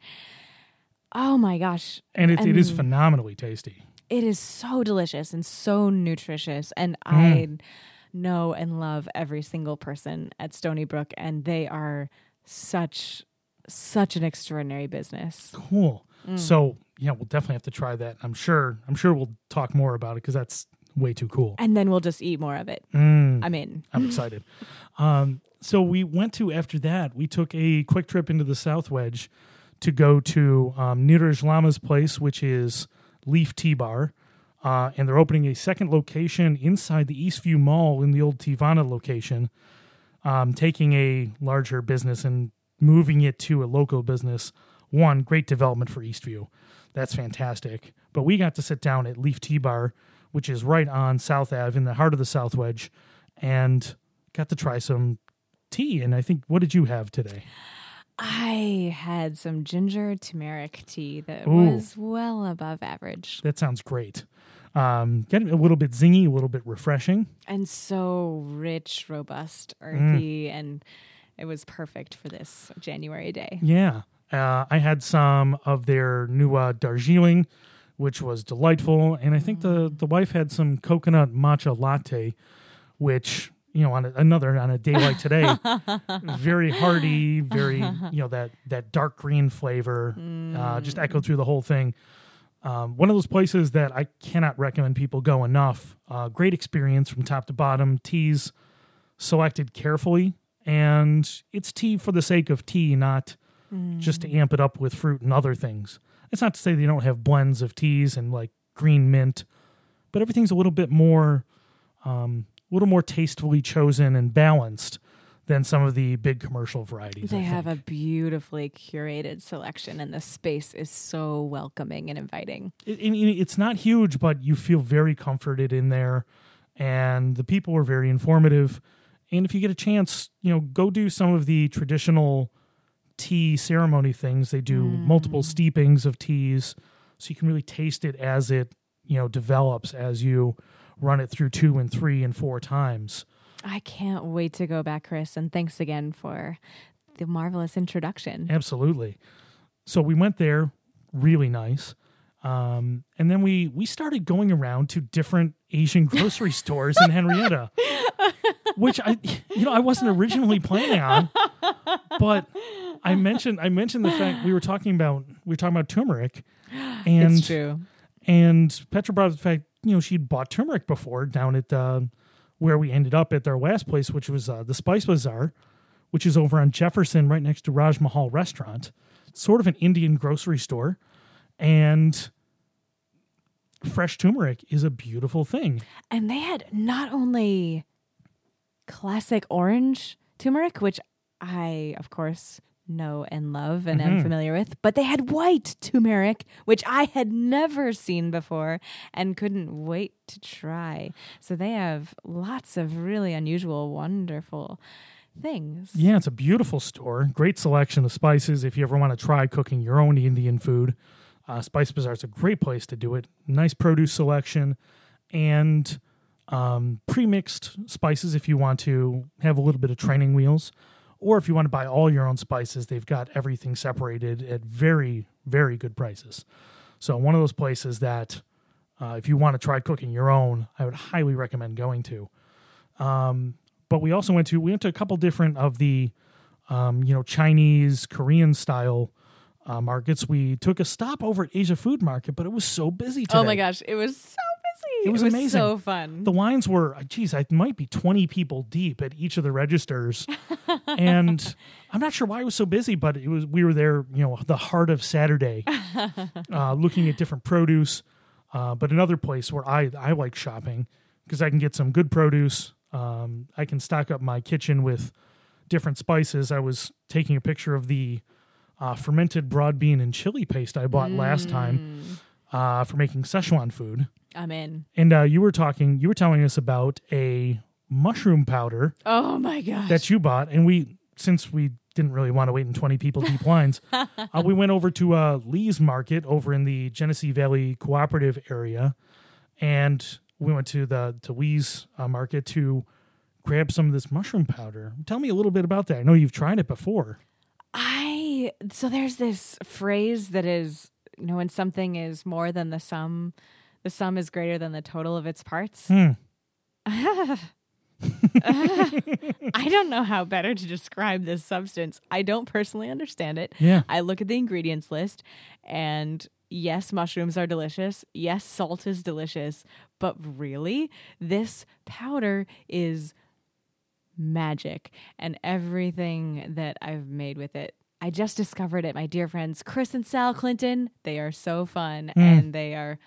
Oh my gosh. and it, it is phenomenally tasty It is so delicious and so nutritious. And mm. I know and love every single person at Stony Brook, and they are such such an extraordinary business. Cool. So yeah, we'll definitely have to try that. I'm sure. I'm sure we'll talk more about it because that's way too cool. And then we'll just eat more of it. Mm, I'm in. I'm excited. Um, so we went to after that. We took a quick trip into the South Wedge to go to um, Niraj Lama's place, which is Leaf Tea Bar, uh, and they're opening a second location inside the Eastview Mall in the old Teavana location, um, taking a larger business and moving it to a local business. One great development for Eastview. That's fantastic. But we got to sit down at Leaf Tea Bar, which is right on South Ave in the heart of the South Wedge, and got to try some tea. And I think, what did you have today? I had some ginger turmeric tea that Ooh. was well above average That sounds great. Um, getting a little bit zingy, a little bit refreshing. and so rich, robust, Mm. earthy, and it was perfect for this January day. Yeah. Uh, I had some of their new uh, Darjeeling, which was delightful. And I think the, the wife had some coconut matcha latte, which, you know, on a, another, on a day like today, very hearty, very, you know, that, that dark green flavor, uh, just echoed through the whole thing. Um, one of those places that I cannot recommend people go enough. Uh, great experience from top to bottom. Teas selected carefully, and it's tea for the sake of tea, not just to amp it up with fruit and other things. It's not to say they don't have blends of teas and like green mint, but everything's a little bit more, um, a little more tastefully chosen and balanced than some of the big commercial varieties. They have a beautifully curated selection, and the space is so welcoming and inviting. It, and it's not huge, but you feel very comforted in there, and the people are very informative. And if you get a chance, you know, go do some of the traditional tea ceremony things. They do multiple steepings of teas, so you can really taste it as it you know develops as you run it through two and three and four times. I can't wait to go back, Chris, and thanks again for the marvelous introduction. Absolutely. So we went there, really nice. Um, and then we we started going around to different Asian grocery stores in Henrietta, which I you know I wasn't originally planning on, but I mentioned I mentioned the fact we were talking about we were talking about turmeric, and it's true. and Petra brought up the fact you know she'd bought turmeric before down at uh, where we ended up at their last place, which was uh, the Spice Bazaar, which is over on Jefferson, right next to Raj Mahal Restaurant, sort of an Indian grocery store, and fresh turmeric is a beautiful thing. And they had not only classic orange turmeric, which I, of course, know and love and am familiar with, but they had white turmeric, which I had never seen before and couldn't wait to try. So they have lots of really unusual, wonderful things. Yeah, it's a beautiful store. Great selection of spices. If you ever want to try cooking your own Indian food, uh, Spice Bazaar is a great place to do it. Nice produce selection and um, pre-mixed spices if you want to have a little bit of training wheels, or if you want to buy all your own spices, they've got everything separated at very very good prices. So one of those places that uh, if you want to try cooking your own, I would highly recommend going to but we also went to we went to a couple different of the um, you know Chinese Korean style uh, markets. We took a stop over at Asia Food Market, but it was so busy today. Oh my gosh, it was so busy. It was amazing. so fun. The lines were, geez, I might be 20 people deep at each of the registers. and I'm not sure why it was so busy, but it was, we were there, you know, the heart of Saturday, uh, looking at different produce. Uh, but another place where I, I like shopping because I can get some good produce. Um, I can stock up my kitchen with different spices. I was taking a picture of the uh, fermented broad bean and chili paste I bought last time uh, for making Szechuan food. I'm in. And uh, you were talking, you were telling us about a mushroom powder Oh my gosh. that you bought, and we, since we didn't really want to wait in twenty people deep lines, uh, we went over to uh, Lee's Market over in the Genesee Valley Cooperative area, and we went to the to Lee's uh, Market to grab some of this mushroom powder. Tell me a little bit about that. I know you've tried it before. I so there's this phrase that is you know when something is more than the sum, the sum is greater than the total of its parts. Hmm. I don't know how better to describe this substance. I don't personally understand it. Yeah. I look at the ingredients list and yes, mushrooms are delicious. Yes, salt is delicious. But really, this powder is magic. And everything that I've made with it, I just discovered it. My dear friends, Chris and Sal Clinton, they are so fun and they are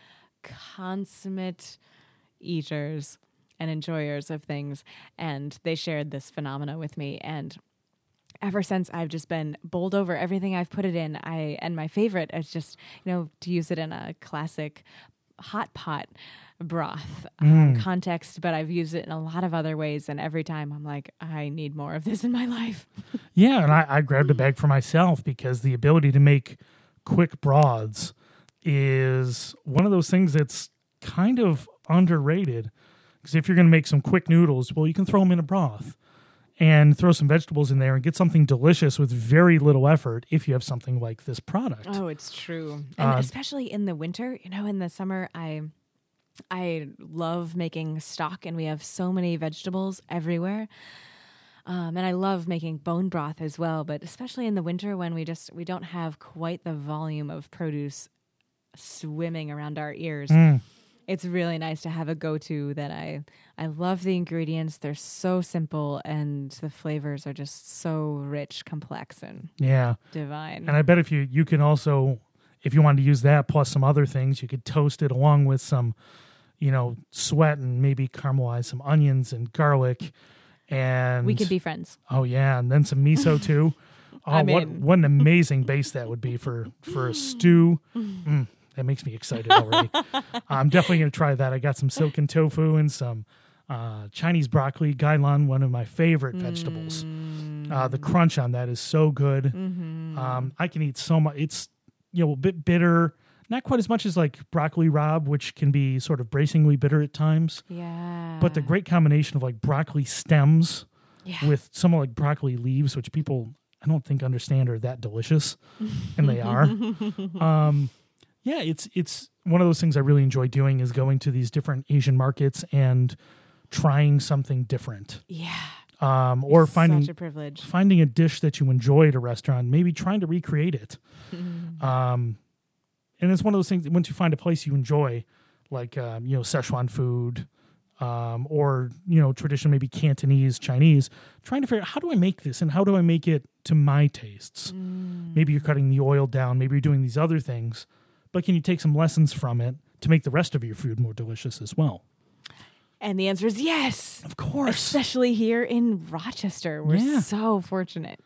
consummate eaters and enjoyers of things. And they shared this phenomena with me. And ever since I've just been bowled over everything I've put it in. I and my favorite is just you know to use it in a classic hot pot broth um, context, but I've used it in a lot of other ways, and every time I'm like, I need more of this in my life. Yeah, and I, I grabbed a bag for myself because the ability to make quick broths is one of those things that's kind of underrated. Because if you're going to make some quick noodles, well, you can throw them in a broth and throw some vegetables in there and get something delicious with very little effort if you have something like this product. Oh, it's true, and Uh, especially in the winter. You know, in the summer, I I love making stock, and we have so many vegetables everywhere. Um, and I love making bone broth as well, but especially in the winter when we just we don't have quite the volume of produce swimming around our ears. It's really nice to have a go-to that I I love the ingredients. They're so simple and the flavors are just so rich, complex, and Yeah. divine. And I bet if you you can also if you wanted to use that plus some other things, you could toast it along with some, you know, sweat and maybe caramelize some onions and garlic and we could be friends. Oh yeah, and then some miso too. Oh, I'm what what an amazing base that would be for for a stew. Mm, that makes me excited already. I'm definitely gonna try that. I got some silken tofu and some uh, Chinese broccoli, gailan, one of my favorite vegetables. Uh, the crunch on that is so good. Um, I can eat so much. It's you know a bit bitter, not quite as much as like broccoli rabe, which can be sort of bracingly bitter at times. Yeah. But the great combination of like broccoli stems yeah. with some like broccoli leaves, which people I don't think understand are that delicious, and they are. um, yeah, it's it's one of those things I really enjoy doing is going to these different Asian markets and trying something different, yeah. um, or It's finding a finding a dish that you enjoy at a restaurant, maybe trying to recreate it. um, and it's one of those things once you find a place you enjoy, like um, you know Szechuan food, um, or you know traditional maybe Cantonese, Chinese, trying to figure out how do I make this and how do I make it to my tastes. Maybe you're cutting the oil down, maybe you're doing these other things, but can you take some lessons from it to make the rest of your food more delicious as well? And the answer is yes. Of course. Especially here in Rochester. We're Yeah. so fortunate.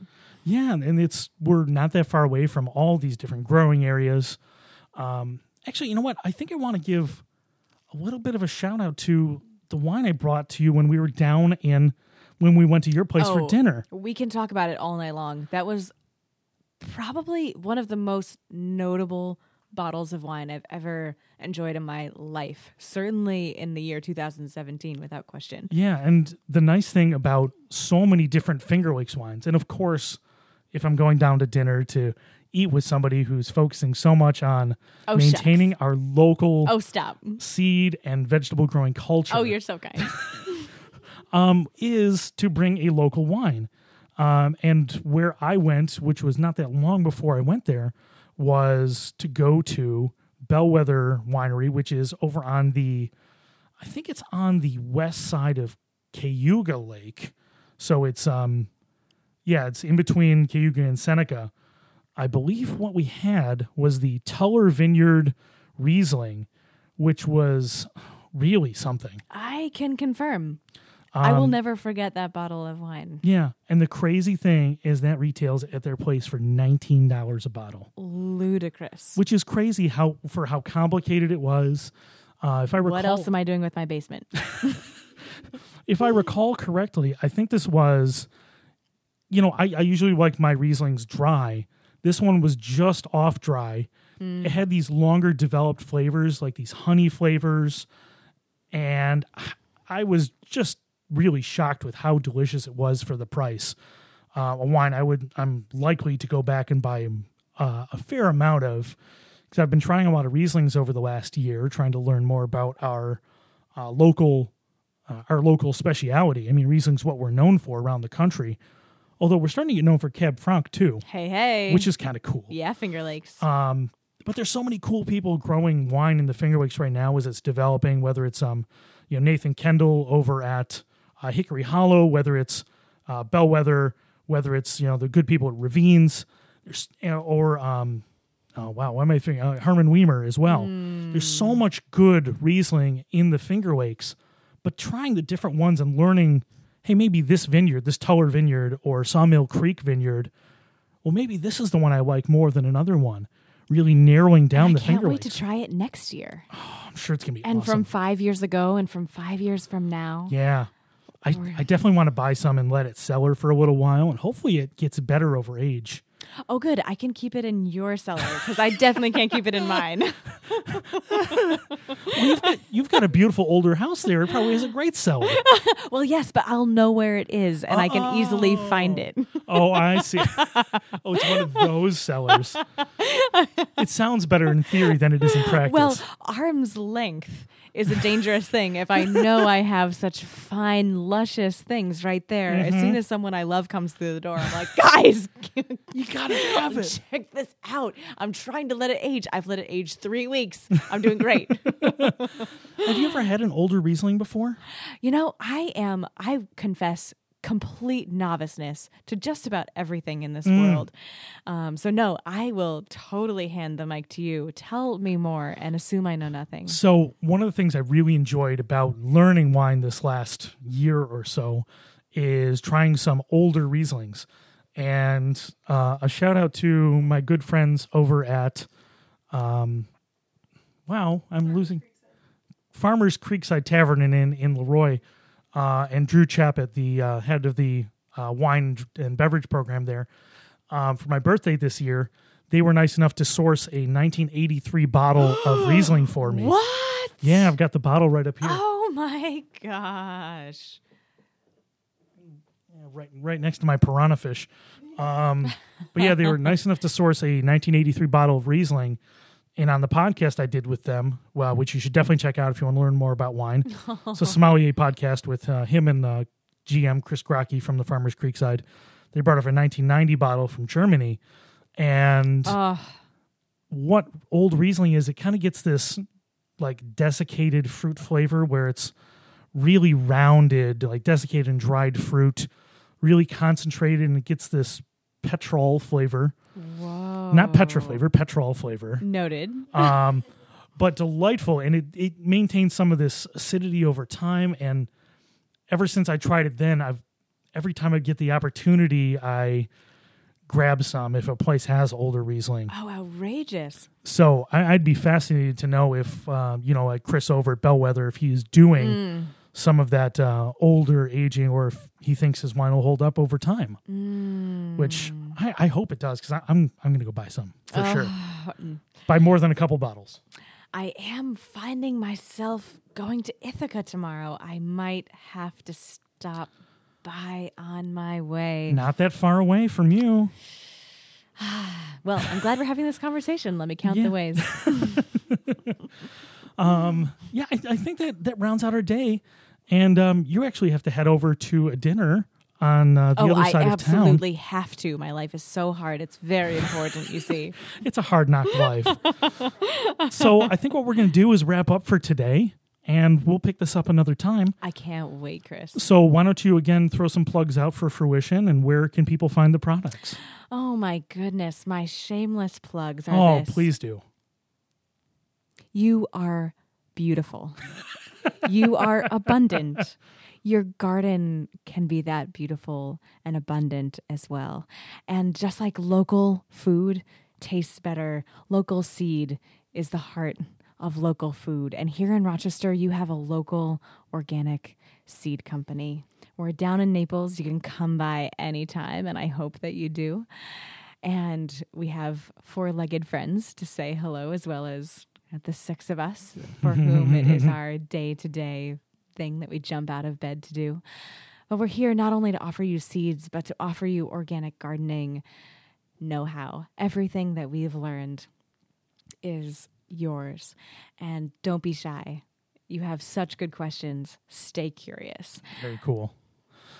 Yeah, and it's we're not that far away from all these different growing areas. Um, actually, you know what? I think I want to give a little bit of a shout out to the wine I brought to you when we were down in when we went to your place for Oh, dinner. We can talk about it all night long. That was probably one of the most notable bottles of wine I've ever enjoyed in my life. Certainly in the year 2017, without question. Yeah, and the nice thing about so many different Finger Lakes wines, and of course, if I'm going down to dinner to eat with somebody who's focusing so much on Oh, maintaining our local Oh, stop. seed and vegetable growing culture. Oh, you're so kind. um, is to bring a local wine. Um, and where I went, which was not that long before I went there, was to go to Bellwether Winery, which is over on the, I think it's on the west side of Cayuga Lake. So it's, um, yeah, it's in between Cayuga and Seneca. I believe what we had was the Tuller Vineyard Riesling, which was really something. I can confirm. I will Um, never forget that bottle of wine. Yeah, and the crazy thing is that retails at their place for nineteen dollars a bottle, Ludicrous. which is crazy how for how complicated it was. Uh, if I recall, What else am I doing with my basement? if I recall correctly, I think this was, you know, I, I usually like my Rieslings dry. This one was just off dry. It had these longer developed flavors, like these honey flavors, and I was just really shocked with how delicious it was for the price. Uh, a wine I would I'm likely to go back and buy uh, a fair amount of because I've been trying a lot of Rieslings over the last year, trying to learn more about our uh, local uh, our local speciality. I mean, Riesling's what we're known for around the country. Although we're starting to get known for Cab Franc too, hey, hey. which is kind of cool. yeah, Finger Lakes. Um, but there's so many cool people growing wine in the Finger Lakes right now as it's developing. Whether it's um, you know, Nathan Kendall over at uh, Hickory Hollow, whether it's uh, Bellwether, whether it's you know the good people at Ravines, there's, you know, or um, oh wow, what am I thinking? Uh, Hermann Wiemer as well. There's so much good Riesling in the Finger Lakes, but trying the different ones and learning, hey, maybe this vineyard, this Tuller Vineyard or Sawmill Creek Vineyard, well, maybe this is the one I like more than another one. Really narrowing down I the can't Finger wait to try it next year. I'm sure it's gonna be And awesome. from five years ago and from five years from now. Yeah. I, I definitely want to buy some and let it cellar for a little while, and hopefully it gets better over age. Oh, good. I can keep it in your cellar because I definitely can't keep it in mine. You've got a beautiful older house there. It probably has a great cellar. well, yes, but I'll know where it is and I can easily find it. Oh, oh I see. Oh, it's one of those cellars. It sounds better in theory than it is in practice. Well, arm's length is a dangerous thing if I know I have such fine, luscious things right there. As Mm-hmm. soon as someone I love comes through the door, I'm like, guys, you gotta have it. check this out. I'm trying to let it age. I've let it age three weeks. I'm doing great. Have you ever had an older Riesling before? You know, I am, I confess, complete noviceness to just about everything in this world. Um, so, no, I will totally hand the mic to you. Tell me more and assume I know nothing. So, one of the things I really enjoyed about learning wine this last year or so is trying some older Rieslings. And uh, a shout out to my good friends over at, um, wow, I'm losing Farmers Creekside Tavern and Inn in Leroy, uh, and Drew Chappett, the uh, head of the uh, wine and beverage program there. Um, for my birthday this year, they were nice enough to source a 1983 bottle of Riesling for me. What? Yeah, I've got the bottle right up here, Oh my gosh. Yeah, right, right next to my piranha fish. Um, but yeah, they were nice enough to source a 1983 bottle of Riesling. And on the podcast I did with them, well, which you should definitely check out if you want to learn more about wine. it's a sommelier podcast with uh, him and uh, GM Chris Grocky from the Farmers Creek side. They brought up a 1990 bottle from Germany, and Oh, what old Riesling is, it kind of gets this like desiccated fruit flavor where it's really rounded, like desiccated and dried fruit, really concentrated, and it gets this petrol flavor. Whoa. Not petra flavor, petrol flavor. Noted. Um, but delightful, and it it maintains some of this acidity over time. And ever since I tried it, then I've every time I get the opportunity, I grab some if a place has older Riesling. Oh, outrageous. So I, I'd be fascinated to know if um, you know, like Chris over at Bellwether, if he's doing Mm. some of that uh, older aging, or if he thinks his wine will hold up over time. Mm. Which I, I hope it does, because I'm I'm going to go buy some for sure. Buy more than a couple bottles. I am finding myself going to Ithaca tomorrow. I might have to stop by on my way. Not that far away from you. Well, I'm glad we're having this conversation. Let me count Yeah. the ways. Yeah, I, I think that that rounds out our day. And um, you actually have to head over to a dinner on uh, the oh, other I side of town. I absolutely have to. My life is so hard. It's very important, you see. It's a hard knock life. so I think what we're going to do is wrap up for today, and we'll pick this up another time. I can't wait, Chris. So why don't you again throw some plugs out for fruition, and where can people find the products? Oh my goodness, my shameless plugs are Oh, this. please do. You are beautiful. you are abundant. Your garden can be that beautiful and abundant as well. And just like local food tastes better, local seed is the heart of local food. And here in Rochester, you have a local organic seed company. We're down in Naples. You can come by anytime, and I hope that you do. And we have four legged friends to say hello, as well as the six of us for whom it is our day to day thing that we jump out of bed to do. But we're here not only to offer you seeds, but to offer you organic gardening know how. Everything that we've learned is yours. And don't be shy. You have such good questions. Stay curious. Very cool.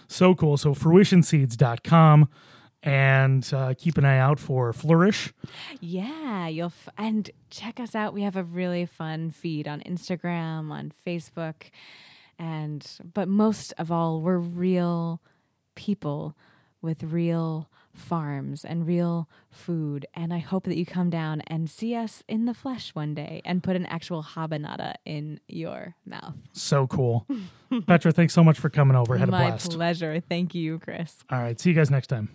So cool. So fruitionseeds.com And uh, keep an eye out for Flourish. Yeah, you'll f- and check us out. We have a really fun feed on Instagram, on Facebook, and but most of all, we're real people with real farms and real food. And I hope that you come down and see us in the flesh one day and put an actual habanada in your mouth. So cool. Petra, thanks so much for coming over. Had a My blast. pleasure. Thank you, Chris. All right. See you guys next time.